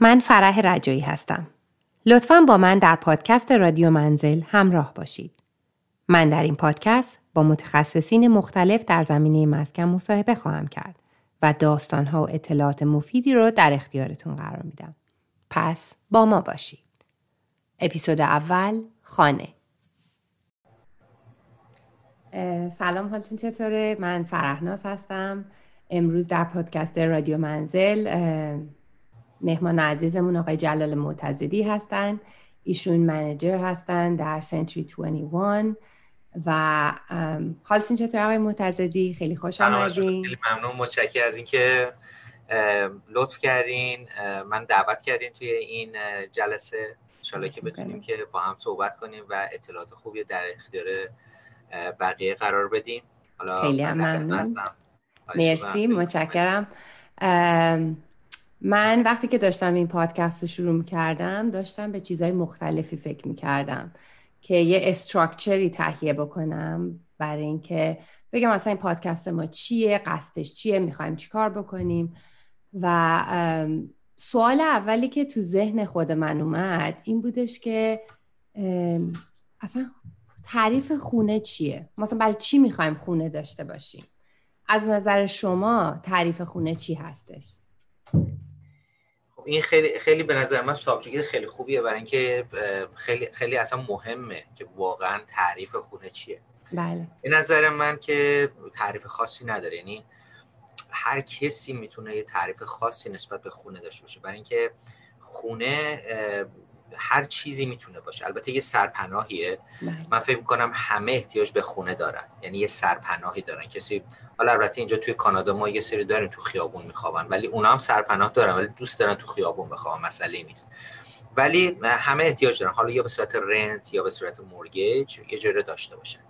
من فرح رجایی هستم. لطفا با من در پادکست رادیو منزل همراه باشید. من در این پادکست با متخصصین مختلف در زمینه مسکن مصاحبه خواهم کرد و داستانها و اطلاعات مفیدی رو در اختیارتون قرار میدم. پس با ما باشید. اپیزود اول خانه. سلام حالتون چطوره؟ من فرهناز هستم. امروز در پادکست رادیو منزل مهمان عزیزمون آقای جلال معتزدی هستن. ایشون منجر هستن در سنچری 21 و حالتون چطور آقای معتزدی؟ خیلی خوش آمدین. خیلی ممنون. متشکرم از اینکه لطف کردین. من دعوت کردین توی این جلسه. انشالله که بتونیم که با هم صحبت کنیم و اطلاعات خوبی در اختیار بقیه قرار بدیم. حالا خیلی ممنون. مرسی. متشکرم. من وقتی که داشتم این پادکست رو شروع کردم داشتم به چیزهای مختلفی فکر می‌کردم که یه استراکچری تهیه بکنم برای اینکه بگم مثلا این پادکست ما چیه قصدش چیه می‌خوایم چیکار بکنیم. و سوال اولی که تو ذهن خود من اومد این بودش که اصلا تعریف خونه چیه؟ مثلا برای چی می‌خوایم خونه داشته باشیم؟ از نظر شما تعریف خونه چی هستش؟ این خیلی خیلی به نظر من سابجکت خیلی خوبیه برای اینکه خیلی خیلی اصلا مهمه که واقعا تعریف خونه چیه. بله. به نظر من که تعریف خاصی نداره. یعنی هر کسی می‌تونه یه تعریف خاصی نسبت به خونه داشته باشه. برای اینکه خونه هر چیزی می‌تونه باشه. البته یه سرپناهیه. بله. من فکر می‌کنم همه احتیاج به خونه دارن. یعنی یه سرپناهی دارن. کسی حالا البته اینجا توی کانادا ما یه سری داریم تو خیابون میخوابن ولی اونا هم سرپناه دارن ولی دوست دارن تو خیابون بخوابن مسئله نیست. ولی همه احتیاج دارن. حالا یا به صورت رنت یا به صورت مورگیج یه جوری داشته باشن.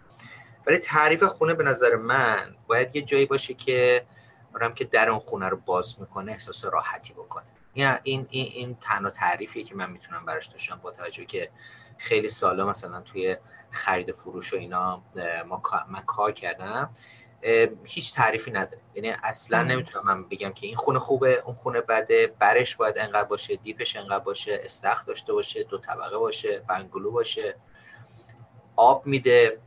ولی تعریف خونه به نظر من باید یه جایی باشه که آدم که در اون خونه رو باز می‌کنه احساس راحتی بکنه. این این این تنها تعریفیه که من می‌تونم براش داشتم با توجه که خیلی سالا مثلا توی خرید فروش و اینا ما من کار کردم هیچ تعریفی نداره. یعنی اصلا نمی‌تونم من بگم که این خونه خوبه اون خونه بده برش باید انقدر باشه دیپش انقدر باشه استخر داشته باشه دو طبقه باشه بنگلو باشه. آب میده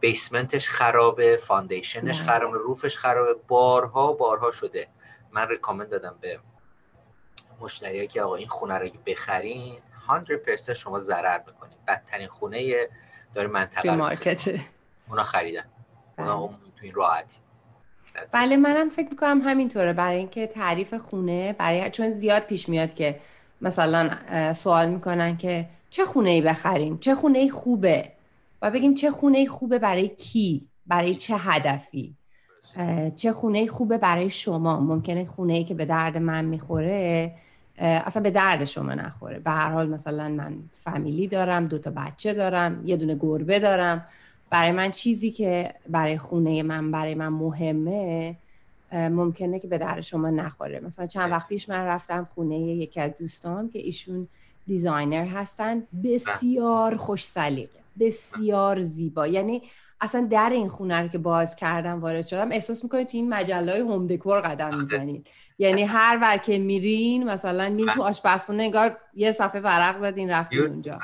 basement ش خرابه foundation ش خرابه roof ش خرابه. بارها بارها شده. من recommend دادم به مشتری که آقا این خونه رو بخرین 100% شما ضرر می‌کنین بدترین خونه داره منطقه market. اونا خریدن. اونا بله. تو این راحتی. بله منم فکر می‌کنم همینطوره. برای اینکه تعریف خونه برای چون زیاد پیش میاد که مثلا سوال می‌کنن که چه خونه ای بخریم چه خونه ای خوبه؟ و بگیم چه خونه ای خوبه برای کی؟ برای چه هدفی؟ چه خونه ای خوبه برای شما؟ ممکنه خونه ای که به درد من می‌خوره اصلا به درد شما نخوره. به هر حال مثلا من فامیلی دارم دو تا بچه دارم یه دونه گربه دارم. برای من چیزی که برای خونه من برای من مهمه ممکنه که به درد شما نخوره. مثلا چند وقت پیش من رفتم خونه یکی از دوستان که ایشون designer هستن. بسیار خوش سلیقه بسیار زیبا. یعنی اصلا در این خونه رو که باز کردم وارد شدم احساس می‌کنید تو این مجله های home decor قدم آره. می‌زنید. یعنی هر ور که میرین مثلا میرین تو آشپزخونه انگار یه صفحه ورق زدین رفتین اونجا.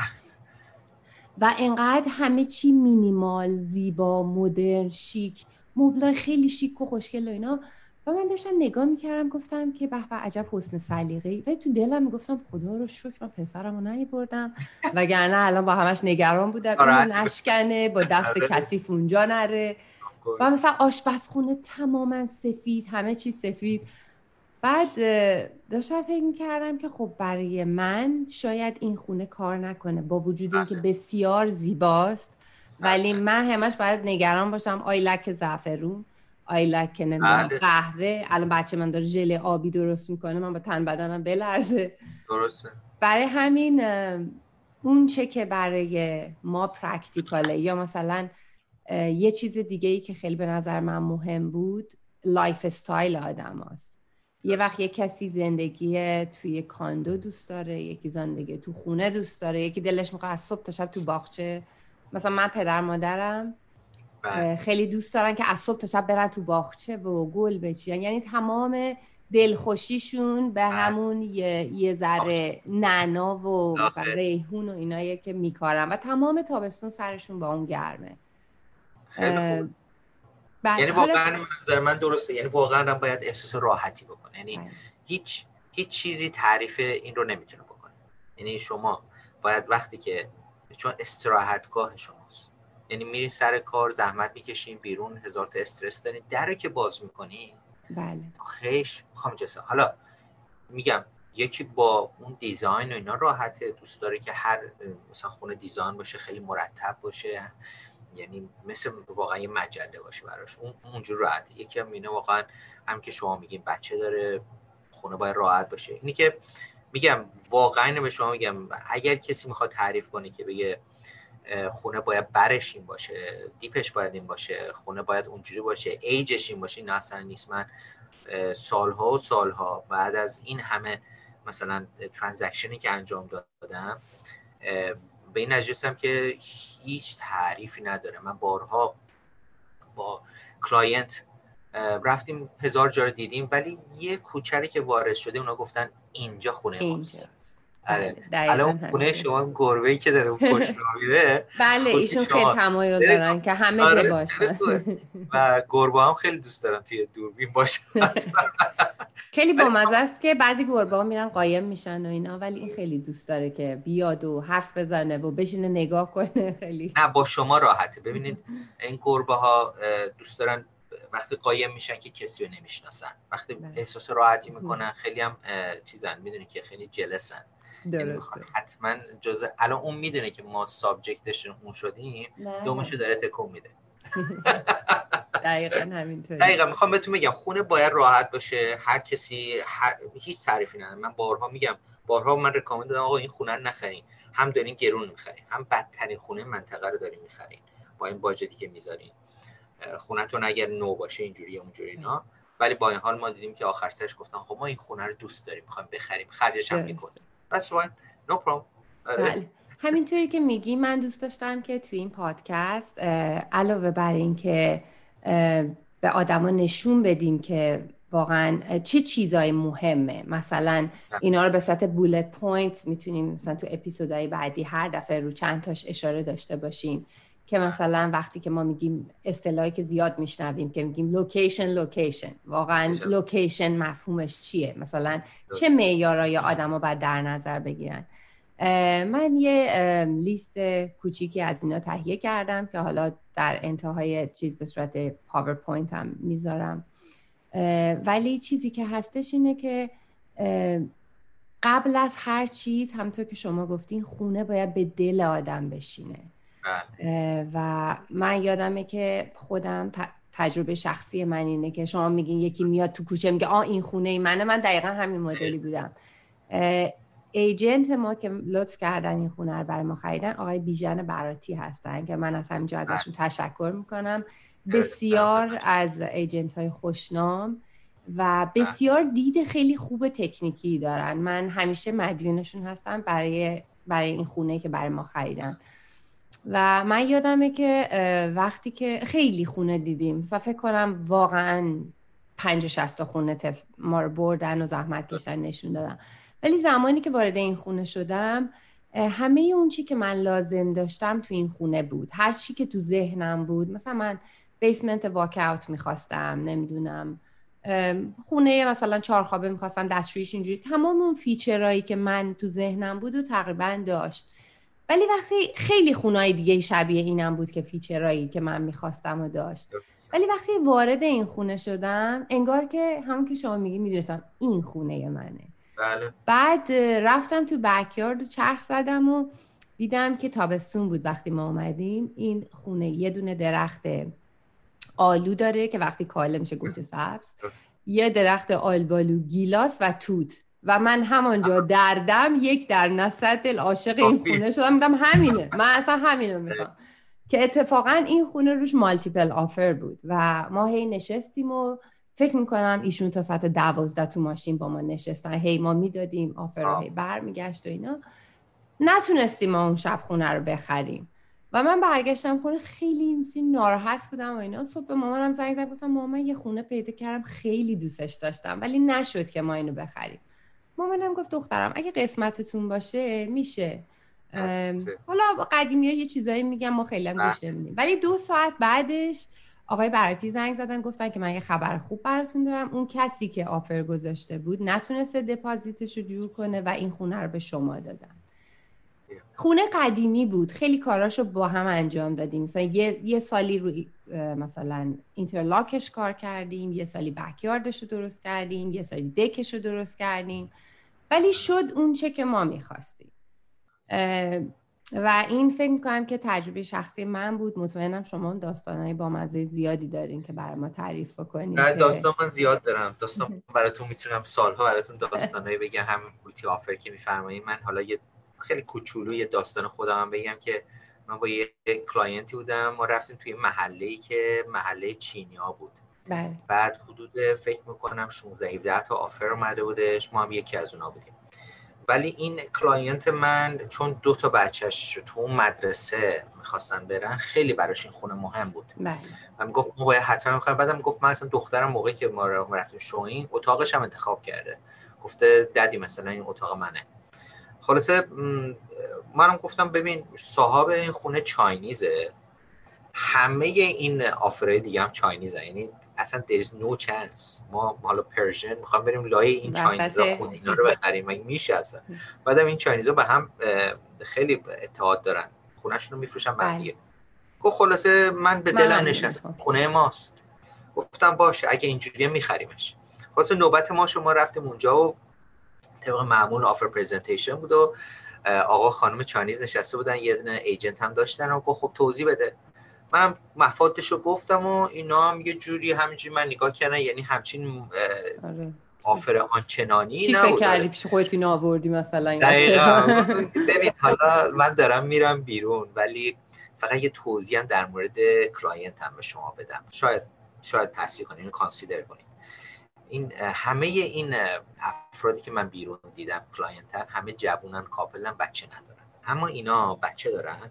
و انقدر همه چی مینیمال زیبا مدرن شیک مبلای خیلی شیک و خوشگل و اینا. و من داشتم نگاه می‌کردم گفتم که به به عجب حسن سلیقه و تو دلم می‌گفتم خدا رو شکر من پسرمو نیاوردم وگرنه الان با همش نگران بودم. اینو آره. نشکنه با دست آره. کثیف اونجا نره. و مثلا آشپزخونه تماما سفید همه چی سفید. بعد داشتم فکر می‌کردم که خب برای من شاید این خونه کار نکنه با وجود اینکه بله. بسیار زیباست. ولی من همش باید نگران باشم. آیلک زعفرون آیلک که نمی‌دونم بله. قهوه الان بچه من داره ژل آبی درست می‌کنه من با تن بدنم بلرزه درسته برای همین اون چه که برای ما practical ه یا مثلا یه چیز دیگه ای که خیلی به نظر من مهم بود lifestyle آدم هست. یه وقت یه کسی زندگی توی condo دوست داره یکی زندگی تو خونه دوست داره یکی دلش می‌خواد از صبح تا شب تو باغچه مثلا من پدر مادرم بله. خیلی دوست دارن که از صبح تا شب برن تو باغچه و گل بچین یعنی تمام دلخوشیشون به همون یه, یه ذره نعنا و مثلا ریحون و اینایی که میکارن. و تمام تابستون سرشون با اون گرمه. یعنی واقعا نظر من درسته. یعنی واقعا باید احساس راحتی بکنه. یعنی بله. هیچ هیچ چیزی تعریف این رو نمی‌تونه بکنه. یعنی شما باید وقتی که چون استراحتگاه شماست. یعنی میری سر کار زحمت می‌کشین بیرون هزار تا استرس دارین در که باز می‌کنی؟ بله. خیش می‌خوام حالا میگم یکی با اون دیزاین و اینا راحته. دوست داره که هر مثلا خونه دیزاین باشه خیلی مرتب باشه. یعنی مثل واقعا یه مجله باشه براش. اون اونجور راحته. یکی هم اینه واقعا هم که شما میگین بچه داره خونه باید راحت باشه. اینی که میگم واقعا به شما میگم. اگر کسی می‌خواد تعریف کنه که بگه خونه باید برش این باشه دیپش باید این باشه خونه باید اونجوری باشه ایجش این باشه این اصلا نیست. من سالها و سالها بعد از این همه مثلا transaction ی که انجام دادم به این نجستم که هیچ تعریفی نداره. من بارها با client رفتیم هزار جا رو دیدیم ولی یه کوچه‌ای که وارد شده اونا گفتن اینجا خونه ماست. آره. الان خونه شما گربه ای که داره پشت میره بله خب ایشون خیلی تمایل دارن که همه جا آره، باشن و گربه هم خیلی دوست دارن توی دوربین باشن خیلی بامزه است که بعضی گربه ها میرن قایم میشن و اینا ولی این خیلی دوست داره که بیاد و حرف بزنه و بشینه نگاه کنه. خیلی. نه با شما راحته. ببینید این گربه ها دوست دارن وقتی قایم میشن که کسی رو نمی‌شناسن. وقتی بله. احساس راحتی می‌کنن خیلی هم چیزن می‌دونی که خیلی جلسن. یعنی حتما جزء الان اون می‌دونه که ما سابجکتش اون شدیم دومشو داره تکون میده. دقیقا همینطوری دقیقا می‌خوام بهتون بگم خونه باید راحت باشه هر کسی هر... هیچ تعریفی نداره من بارها میگم بارها من رکامند دادم آقا این خونه رو نخرین. هم دارین گرون می‌خرین هم بدترین خونه منطقه رو دارین می‌خرین. با این باجتی که می‌ذارین. خونتون اگر نو باشه اینجوری اونجوری اینا. ولی با این حال ما دیدیم که آخر سرش گفتن خب ما این خونه رو دوست داریم می‌خوایم بخریم. خرجش هم می‌کنیم. That's fine. No problem. آره. بله. همینطوری که میگی من دوست داشتم که توی این پادکست علاوه بر اینکه به آدما نشون بدیم که واقعا چه چیزای مهمه مثلا اینا رو به صورت bullet point می‌تونیم مثلا تو اپیزودهای بعدی هر دفعه رو چند تاش اشاره داشته باشیم که مثلا وقتی که ما میگیم اصطلاحی که زیاد میشنویم که میگیم location location واقعا location مفهومش چیه؟ مثلا چه معیارای آدم رو باید در نظر بگیرن؟ من یه لیست کوچیکی از اینا تهیه کردم که حالا در انتهای چیز به صورت PowerPoint هم می‌ذارم. ولی چیزی که هستش اینه که قبل از هر چیز همونطور که شما گفتین خونه باید به دل آدم بشینه. و من یادمه که خودم تجربه شخصی من اینه که شما میگین یکی میاد تو کوچه میگه آ این خونه ای منه. من دقیقا همین مدلی بودم. ایجنت ما که لطف کردن این خونه رو برای ما خریدن آقای بیژن براتی هستن که من از همینجا ازشون بله. تشکر می‌کنم. بسیار از ایجنت های خوشنام و بسیار دید خیلی خوب تکنیکی دارن. من همیشه مدیونشون هستم برای برای این خونه که برای ما خریدن. و من یادمه که وقتی که خیلی خونه دیدیم. مثلا فکر کنم واقعا پنجاه شصت خونه ما رو بردن و زحمت کشیدن نشون دادن ولی زمانی که وارد این خونه شدم همه اون چی که من لازم داشتم تو این خونه بود. هر چی که تو ذهنم بود. مثلا من basement walk-out می‌خواستم نمی‌دونم. خونه مثلا چهار خوابه می‌خواستم دستشویش اینجوری. تمام اون feature هایی که من تو ذهنم بود و تقریبا داشت. ولی وقتی خیلی خونهای دیگه شبیه اینم بود که feature هایی که من می‌خواستم و داشت. ولی وقتی وارد این خونه شدم انگار که همون که شما میگی می‌دونستم این خونه منه. بله. بعد رفتم تو بکیارد و چرخ زدم و دیدم که تابستون بود وقتی ما اومدیم. این خونه یه دونه درخت آلو داره که وقتی کاله میشه گوجه سبز. یه درخت آلبالو گیلاس و توت. و من همانجا دردم یک در نصد دل عاشق این خونه شدم. میگم همینه. من اصلا همینو می‌خوام. که اتفاقا این خونه روش مالتیپل آفر بود و ما هی نشستیم و فکر می‌کنم ایشون تا ساعت دوازده تو ماشین با ما نشستن. هی ما می‌دادیم آفر رو هی برمیگشت و اینا. نتونستیم ما اون شب خونه رو بخریم. و و من برگشتم خونه خیلی ناراحت بودم و اینا. صبح به مامانم زنگ زد گفتم مامان یه خونه پیدا کردم خیلی دوستش داشتم ولی نشد که ما اینو بخریم. مامانم گفت دخترم اگه قسمتتون باشه میشه. حالا قدیمی ها یه چیزایی میگم ما خیلی هم گوش نمیدیم. ولی دو ساعت بعدش آقای برتی زنگ زدن گفتن که من یه خبر خوب براتون دارم. اون کسی که آفر گذاشته بود نتونسته دپازیتش رو جور کنه و این خونه رو به شما دادن. خونه قدیمی بود. خیلی کاراشو با هم انجام دادیم. مثلا یه, یه سالی روی مثلا اینترلاکش کار کردیم یه سالی بکیاردش رو درست کردیم یه سالی دکش رو درست کردیم. ولی شد اون چه که ما می‌خواستیم. و این فکر می‌کنم که تجربه شخصی من بود. مطمئنم شما داستانهای با مزه زیادی دارین که برای ما تعریف کنید نه داستان من زیاد دارم. داستان براتون می‌تونم سالها براتون داستانهایی بگم. هم multi offer که میفرمایید من حالا یه خیلی کوچولو یه داستان خودم هم بگم که من با یه client ی بودم. ما رفتیم توی محله ای که محله چینیا بود. بله. بعد حدود فکر می‌کنم 16 17 تا offer اومده بودش. ما هم یکی از اونا بودیم. ولی این client من چون دو تا بچهش تو اون مدرسه می‌خواستن برن خیلی براش این خونه مهم بود. بله. و گفت ما باید حتما می‌خوایم بعدم گفت من اصلا دخترم موقعی که ما رفتیم showing اتاقش هم انتخاب کرده. گفته daddy مثلا این اتاق منه. خلاصه منم گفتم ببین صاحب این خونه Chinese ه. همه این offer های دیگه هم Chinese ه. یعنی اصلا there is no chance. ما حالا Persian می‌خوام بریم لای این Chinese ا خونه اینا رو بخریم. مگه میشه اصلا؟ بعدم این چاینیزا به هم خیلی اتحاد دارن. خونهشون رو میفروشن بله. گفت خلاصه من به دلم نشست. خونه ماست. گفتم باشه اگه اینجوریه میخریمش. خلاصه نوبت ما شما رفتیم اونجا و طبق معمول آفر پرزنتیشن بود و آقا خانم چانیز نشسته بودن یه دونه ایجنت هم داشتن و گفت خب توضیح بده. منم مفادش رو گفتم و اینا هم یه جوری همینجوری من نگاه کردن یعنی همچین آره. offer آنچنانی چی فکر کردی پیش خودت اینو آوردی مثلا ببین حالا من دارم میرم بیرون ولی فقط یه توضیح در مورد client هم به شما بدم. شاید شاید تصدیق کنید اینو consider کنید. این همه این افرادی که من بیرون دیدم client ها همه جوونن couple ن بچه ندارن. اما اینا بچه دارن.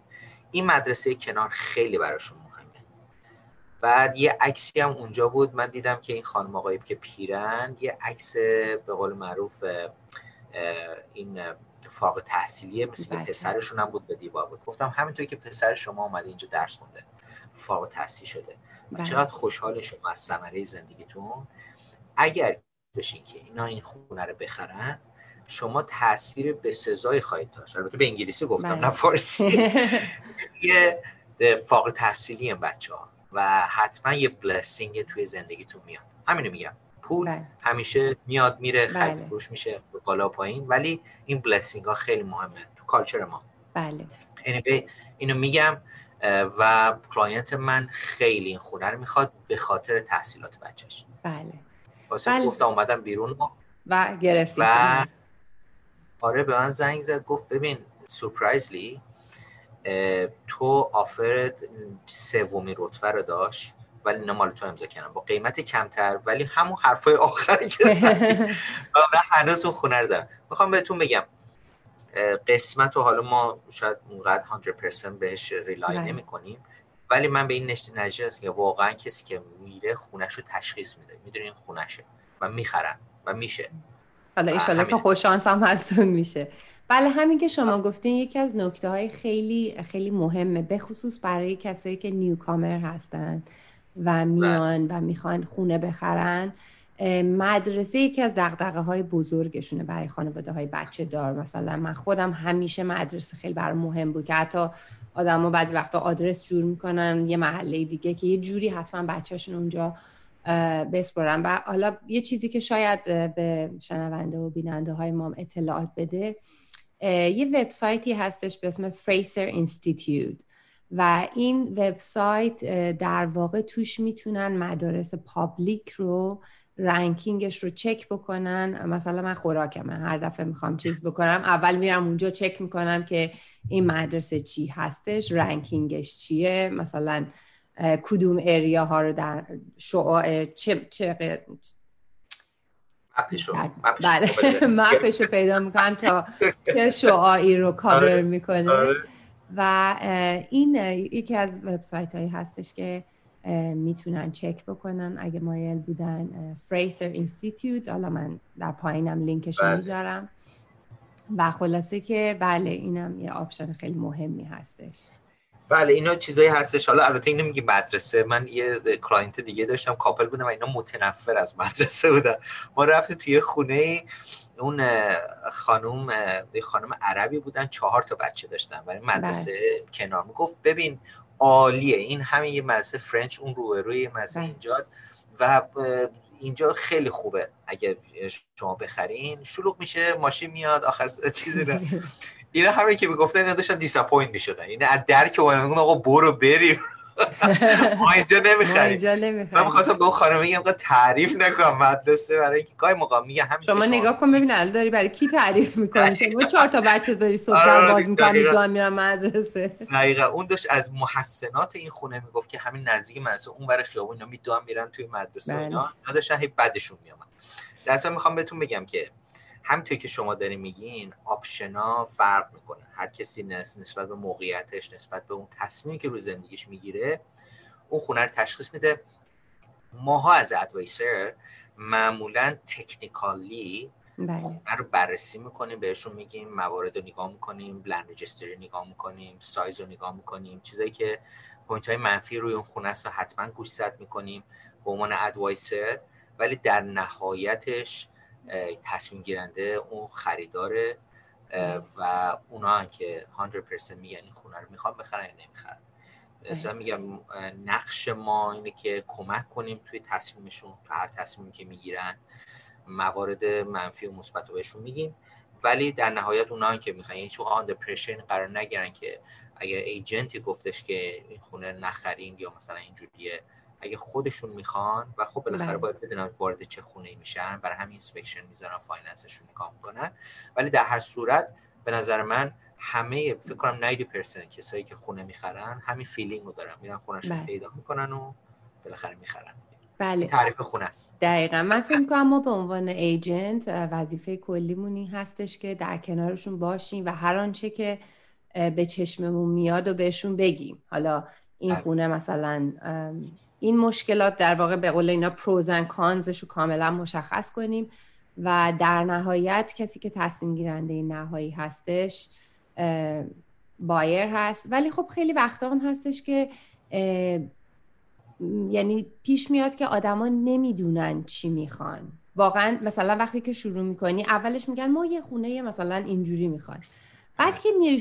این مدرسه کنار خیلی براشون مهمه. بعد یه عکسی هم اونجا بود من دیدم که این خانم آقایی که پیرن یه عکس به قول معروف این فاق تحصیلیه مثل بله. پسرشون هم بود به دیوار بود. گفتم همینطور که پسر شما اومده اینجا درس خونده. فاق تحصیل شده. و بله. چقدر خوشحال شما از ثمره زندگیتون. اگر بشین که اینا این خونه رو بخرن شما تاثیر به سزای خواهید داشت. البته به انگلیسی گفتم نه بله. فارسی. یه افق تحصیلی این بچه ها و حتما یه blessing توی زندگیتون میاد. همینو میگم. پول بله. همیشه میاد میره خرید بله. فروش میشه بالا پایین. ولی این blessing ها خیلی مهمه تو culture ما. بله. اینو میگم و client من خیلی این خونه رو می‌خواد به خاطر تحصیلات بچهش. بله. واسه بله. گفتم اومدم بیرون و گرفتی. و آره به من زنگ زد گفت ببین سورپرایزلی تو آفر سومی رتبه رو داشت ولی اینا مال تو امضا کردم با قیمت کمتر ولی همون حرفای آخری که زدی. من هنوز اون خونه رو دارم. می‌خوام بهتون بگم قسمت رو حالا ما شاید اونقدر 100% بهش ریلای بله. نمی کنیم ولی من به این نشته نجیه که واقعا کسی که میره خونش رو تشخیص میده. می‌دونی این خونشه و می‌خرن. و میشه. حالا ایشالا که خوششانس هم هستون میشه. بله همین که شما گفتین یکی از نکته های خیلی خیلی مهمه به خصوص برای کسایی که نیوکامر هستن و میان و می‌خوان خونه بخرن مدرسه یکی از دقدقه های بزرگشونه برای خانواده های بچه دار مثلا من خودم همیشه مدرسه خیلی برای مهم بود که حتی آدم ها بعضی وقتا آدرس جور می‌کنن یه محله دیگه که یه جوری حتما بچهشون اونجا بسپرن و حالا یه چیزی که شاید به شنونده و بیننده های ما اطلاعات بده یه وبسایتی هستش به اسم Fraser Institute و این وبسایت در واقع توش می‌تونن مدارس public رو ranking ش رو چک بکنن. مثلا من خوراکمه هر دفعه می‌خوام چیز بکنم اول میرم اونجا چک می‌کنم که این مدرسه چی هستش ranking ش چیه. مثلا کدوم area ها رو در شعاع چه چه بله map ش رو پیدا می‌کنم تا چه شعاعی رو کاور آره. می‌کنه آره. و این یکی از وبسایت هایی هستش که می‌تونن چک بکنن اگه مایل بودن Fraser Institute حالا من در پایینم لینکش رو بله. می‌ذارم و خلاصه که بله اینم یه option خیلی مهمی هستش بله اینا چیزایی هستش. حالا البته اینو میگی مدرسه. من یه client دیگه داشتم couple بودن و اینا متنفر از مدرسه بودن. ما رفتیم توی خونه اون خانم خانم عربی بودن. چهار تا بچه داشتن. برای مدرسه بله. کنار می‌گفت ببین عالیه. این همین یه مدرسه French اون روبروی مدرسه بله. اینجاست و اینجا خیلی خوبه. اگه شما بخرین شلوغ میشه ماشین میاد آخر چیزی نه. اینا همین که می‌گفتن اینا داشتن disappoint می‌شدن. اینا از در که اومدن آقا برو بریم. ما اینجا نمی‌خریم. من می‌خواستم به اون خانم بگم تعریف نکنم مدرسه برای اینکه گاهی موقع میگه همین شما نگاه کن ببین الان داری برای کی تعریف می‌کنی؟ شما چهار تا بچه داری صبح آره، باز می‌کنی گاه میرم مدرسه. دقیقا. اون داشت از محسنات این خونه می‌گفت که همین نزدیک مدرسه اون برای خیابون اینا میدوام میرن توی مدرسه بله. اینا. داشتن هی بدشون میامد در می‌خوام بهتون بگم که همینطور که شما داری میگین option ا فرق می‌کنه. هر کسی نسبت به موقعیتش نسبت به اون تصمیمی که روی زندگیش می‌گیره اون خونه رو تشخیص میده. ماها as advisor معمولا technically بله. خونه رو بررسی می‌کنیم بهشون میگیم موارد رو نگاه می‌کنیم land registry نگاه می‌کنیم سایز رو نگاه می‌کنیم چیزایی که point های منفی روی اون خونه است رو حتما گوش زد می‌کنیم به عنوان ادوایسر ولی در نهایتش تصمیم گیرنده اون خریداره و اونا هم که 100% میگن این خونه رو می‌خوام بخرن یا نمی‌خرن. مثلا میگم نقش ما اینه که کمک کنیم توی تصمیمشون تو هر تصمیمی که می‌گیرن موارد منفی و مثبت رو بهشون میگیم. ولی در نهایت اونا هم که می‌خوان یعنی چون آن پرشن قرار نگیرن که اگر ایجنتی گفتش که این خونه نخرین یا مثلا اینجوریه اگه خودشون می‌خوان و خب بالاخره بله. باید بدونن وارد چه خونه میشن برای همین inspection می‌ذارن finance شون نگاه می‌کنن. ولی در هر صورت به نظر من همه فکر کنم 90 درصد کسایی که خونه می‌خرن همین feeling رو دارن. میرن خونهشون بله. پیدا می‌کنن و بالاخره می‌خرن. بله. تعریف خونه است. دقیقا. من فکر کنم ما به عنوان agent وظیفه کلیمونی هستش که در کنارشون باشیم و هر آنچه که به چشممون میاد و بهشون بگیم. حالا این. خونه مثلا این مشکلات در واقع به قول اینا پروز و کانزش رو کاملا مشخص کنیم و در نهایت کسی که تصمیم گیرنده این نهایی هستش بایر هست ولی خب خیلی وقتا هم هستش که یعنی پیش میاد که آدما نمی‌دونن چی می‌خوان واقعا مثلا وقتی که شروع می‌کنی اولش میگن ما یه خونه مثلا اینجوری می‌خوایم بعد که میری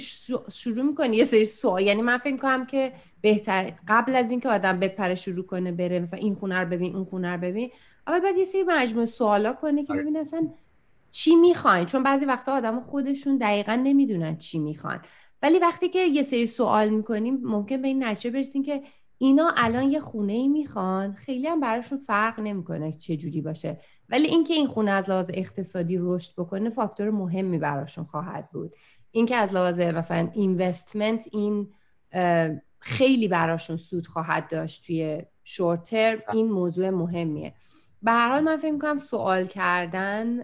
شروع می‌کنی یه سری سوال یعنی من فکر کنم که بهتر قبل از اینکه آدم بپره شروع کنه بره مثلا این خونه رو ببین اون خونه رو ببین اول بعد یه سری مجموعه سوالا کنه که آره. ببین اصلا چی می‌خواین. چون بعضی وقتا آدم خودشون دقیقا نمی‌دونن چی می‌خوان. ولی وقتی که یه سری سوال می‌کنیم ممکن به این نتیجه برسیم که اینا الان یه خونه ای می‌خوان خیلی هم براشون فرق نمی‌کنه چه جوری باشه. ولی اینکه این خونه از لحاظ اقتصادی رشد بکنه فاکتور مهمی براشون خواهد بود. اینکه از لحاظ مثلا اینوستمنت این خیلی براشون سود خواهد داشت توی شورتر این موضوع مهمیه. به هر حال من فکر کنم سوال کردن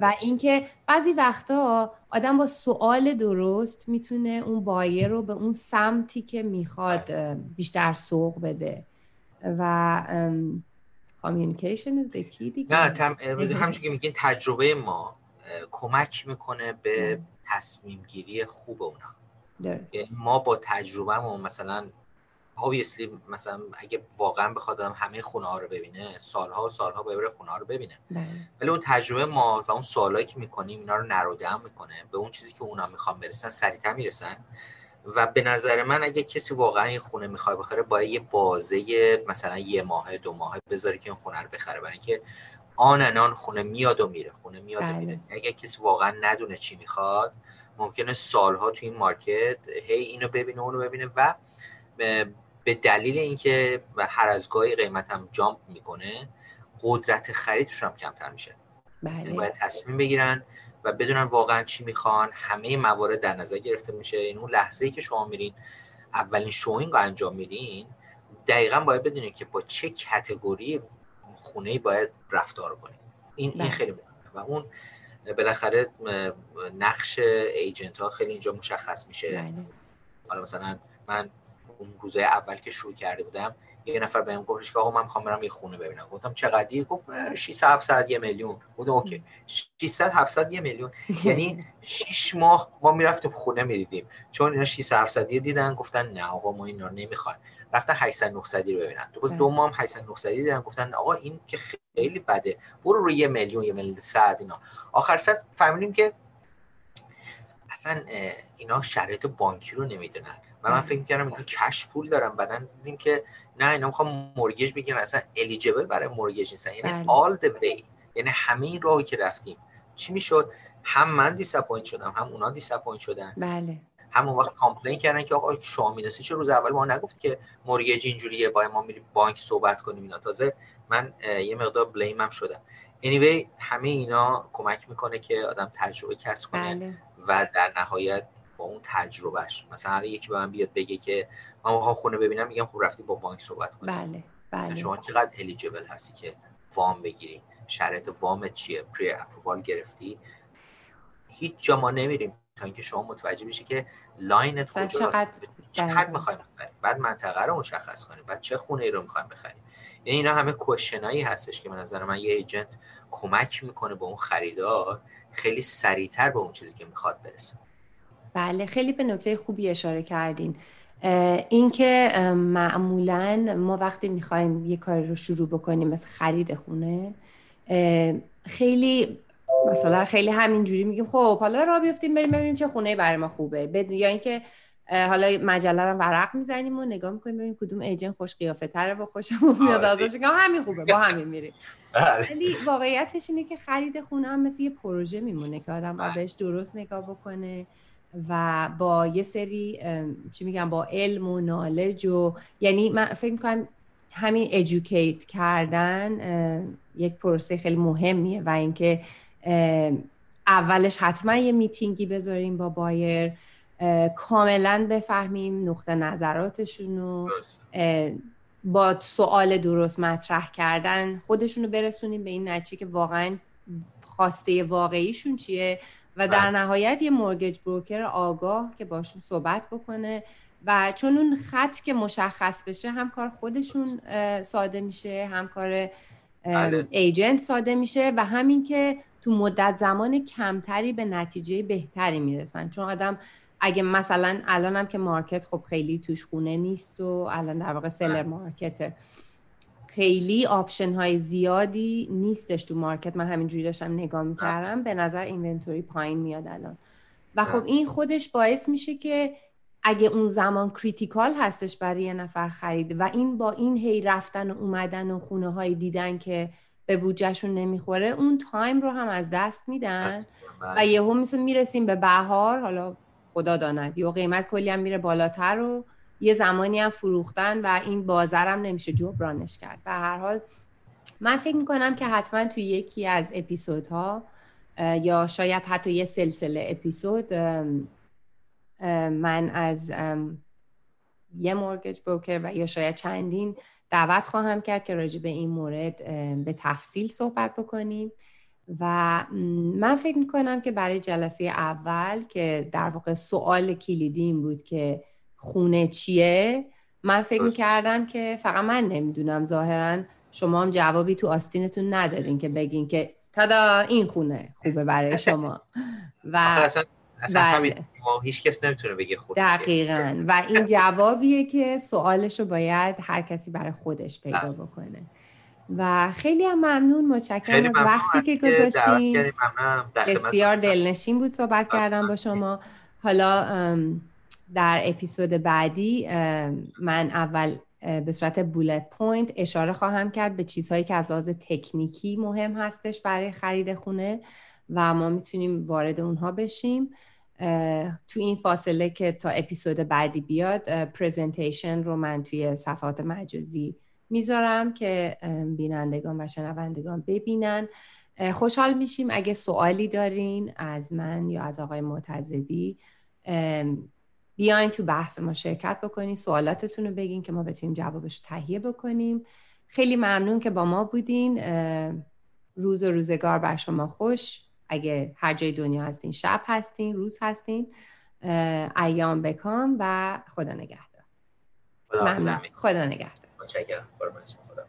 و اینکه بعضی وقتا آدم با سوال درست می‌تونه اون بایر رو به اون سمتی که می‌خواد بیشتر سوق بده. و is the key دیگه. نه همچون که میگین تجربه ما. کمک می‌کنه به تصمیم گیری خوب اونا. یعنی ما با تجربهمون مثلا obviously مثلا اگه واقعا بخواد همه خونه ها رو ببینه سالها و سالها ببره خونه ها رو ببینه. بله. ولی اون تجربه ما و اون سوالایی که می‌کنیم اینا رو نروده می‌کنه به اون چیزی که اونا می‌خوان برسن سریعتر می‌رسن. و به نظر من اگه کسی واقعا این خونه می‌خواد بخره باید یه بازه مثلا یه ماه دو ماه بذاره که این خونه رو بخره. برای اینکه آن انان خونه میاد و میره خونه میاد و میره بله. اگه کسی واقعا ندونه چی می‌خواد ممکنه سالها تو این مارکت هی اینو ببینه اونو ببینه و به دلیل اینکه هر از گاهی قیمت هم جامپ می‌کنه قدرت خریدشون هم کمتر میشه بله. یعنی باید تصمیم بگیرن و بدونن واقعا چی می‌خوان همه موارد در نظر گرفته میشه این اون لحظه ای که شما میرین اولین شوینگ رو انجام میرین دقیقا باید بدونید که با چه کتگوری خونه باید رفتار کنید این این بله. خیلی مهمه. و اون بالاخره نقش ایجنت ها خیلی اینجا مشخص میشه. بله. حالا مثلا من اون روزای اول که شروع کرده بودم یه نفر بهم گفتش که آقا من می‌خوام برم یه خونه ببینم. گفتم چقدر گفت 600 700 یه میلیون. گفتم اوکی. 600 700 یه میلیون. یعنی 6 ماه ما می‌رفتیم خونه می‌دیدیم. چون اینا 600 700 دیدن گفتن نه آقا ما اینا نمی‌خوایم. رفتن 800 900 رو ببینن. تو باز دو. ماه هم 800 900 دیدن گفتن آقا این که خیلی بده. برو روی یه میلیون یه میلیون 100 اینا. آخر سر فهمیدیم که اصلا اینا شرایط بانکی رو نمی‌دونن. و من فکر کردم اینا cash پول دارن. بعدن دیدیم که نه اینا می‌خوام mortgage بگیرن. اصلا eligible برای mortgage نیستن. یعنی all the way. یعنی همه این راهی که رفتیم. چی می‌شد؟ هم من disappoint شدم هم اونا disappoint شدن. بله. همون وقت complain کردن که آقا شما می‌دونستی چرا روز اول ما نگفت که mortgage اینجوریه باید ما میریم بانک صحبت کنیم اینا. تازه من یه مقدار blame م شدم. Anyway همه اینا کمک می‌کنه که آدم تجربه کسب کنه بله. و در نهایت با اون تجربهش مثلا یکی به من بیاد بگه که من می‌خوام خونه ببینم میگم خب رفتی با بانک صحبت کنی. بله بله. شما چقدر eligible هستی که وام بگیری؟ شرط وام چیه؟ pre-approval گرفتی؟ هیچ جا ما نمیریم. تا اینکه شما متوجه بشی که line ت کجاست چقدر, چقدر می‌خوایم بخریم؟ بعد منطقه رو مشخص کنیم بعد چه خونه ای رو می‌خوایم بخریم؟ یعنی اینا همه question هایی هستش که به نظر من یه agent کمک می‌کنه به اون خریدار خیلی سریعتر به اون چیزی که می‌خواد برسه. بله خیلی به نکته خوبی اشاره کردین. اینکه معمولا ما وقتی می‌خوایم یه کاری رو شروع بکنیم مثل خرید خونه خیلی مثلا خیلی همینجوری میگیم خب حالا را بیفتیم بریم ببینیم چه خونه برای ما خوبه یا اینکه حالا مجله رو ورق می‌زنیم و نگاه می‌کنیم ببینیم کدوم ایجنت خوش قیافه تره و خوشمون میاد آره. ازش میگم همین خوبه با همین میریم بله. ولی واقعیتش اینه که خرید خونه هم مثل یه پروژه میمونه که آدم باید بله. بهش درست نگاه بکنه و با یه سری چی میگم با علم و نالج و یعنی من فکر می‌کنم همین ادوکیت کردن یک پروسه خیلی مهمیه و اینکه اولش حتما یه میتینگی بذاریم با بایر. کاملا بفهمیم نقطه نظراتشون رو. با سوال درست مطرح کردن خودشون رو برسونیم به این نتیجه که واقعا خواسته واقعیشون چیه و در بله. نهایت یه مورگج بروکر آگاه که باشون صحبت بکنه و چون اون خط که مشخص بشه هم کار خودشون ساده میشه هم کار بله. agent ساده میشه و همین که تو مدت زمان کمتری به نتیجه بهتری می‌رسن. چون آدم اگه مثلا الانم که market خب خیلی توش خونه نیست و الان در واقع seller بله. market ه. خیلی option های زیادی نیستش تو market. من همینجوری داشتم نگاه می‌کردم. به نظر inventory پایین میاد الان. و خب این خودش باعث میشه که اگه اون زمان critical هستش برای یه نفر خرید و این با این هی رفتن و اومدن و خونه های دیدن که به بودجهشون نمی‌خوره اون time رو هم از دست میدن. و یهو مثلا می‌رسیم به بهار حالا خدا داند یا قیمت کلی هم میره بالاتر و یه زمانی هم فروختن و این بازرم نمیشه جبرانش کرد. به هر حال من فکر می‌کنم که حتما توی یکی از اپیزودها یا شاید حتی یه سلسله اپیزود من از یه مورگج بروکر و یا شاید چندین دعوت خواهم کرد که راجع به این مورد به تفصیل صحبت بکنیم. و من فکر می‌کنم که برای جلسه اول که در واقع سوال کلیدی این بود که خونه چیه من فکر می‌کردم که فقط من نمی‌دونم. ظاهرا شما هم جوابی تو آستینتون ندارین که بگین که تدا این خونه خوبه برای شما. و اصلا, بله. هیچ کس نمی‌تونه بگه خود دقیقا. و این جوابیه که سوالش رو باید هر کسی برای خودش پیدا بله. بکنه. و خیلی هم ممنون متشکرم از وقتی که گذاشتین. بسیار دلنشین بود صحبت کردم با شما. حالا در اپیزود بعدی من اول به صورت bullet point اشاره خواهم کرد به چیزهایی که از لحاظ تکنیکی مهم هستش برای خرید خونه و ما می‌تونیم وارد اونها بشیم. تو این فاصله که تا اپیزود بعدی بیاد presentation رو من توی صفحات مجازی می‌ذارم که بینندگان و شنوندگان ببینن. خوشحال میشیم اگه سوالی دارین از من یا از آقای معتزدی بیاین تو بحث ما شرکت بکنین سوالاتتون رو بگین که ما بتونیم جوابش رو تهیه بکنیم. خیلی ممنون که با ما بودین. روز و روزگار بر شما خوش. اگه هر جای دنیا هستین شب هستین روز هستین ایام بکام و خدا نگهدار. خدا خدا نگهدار. خدا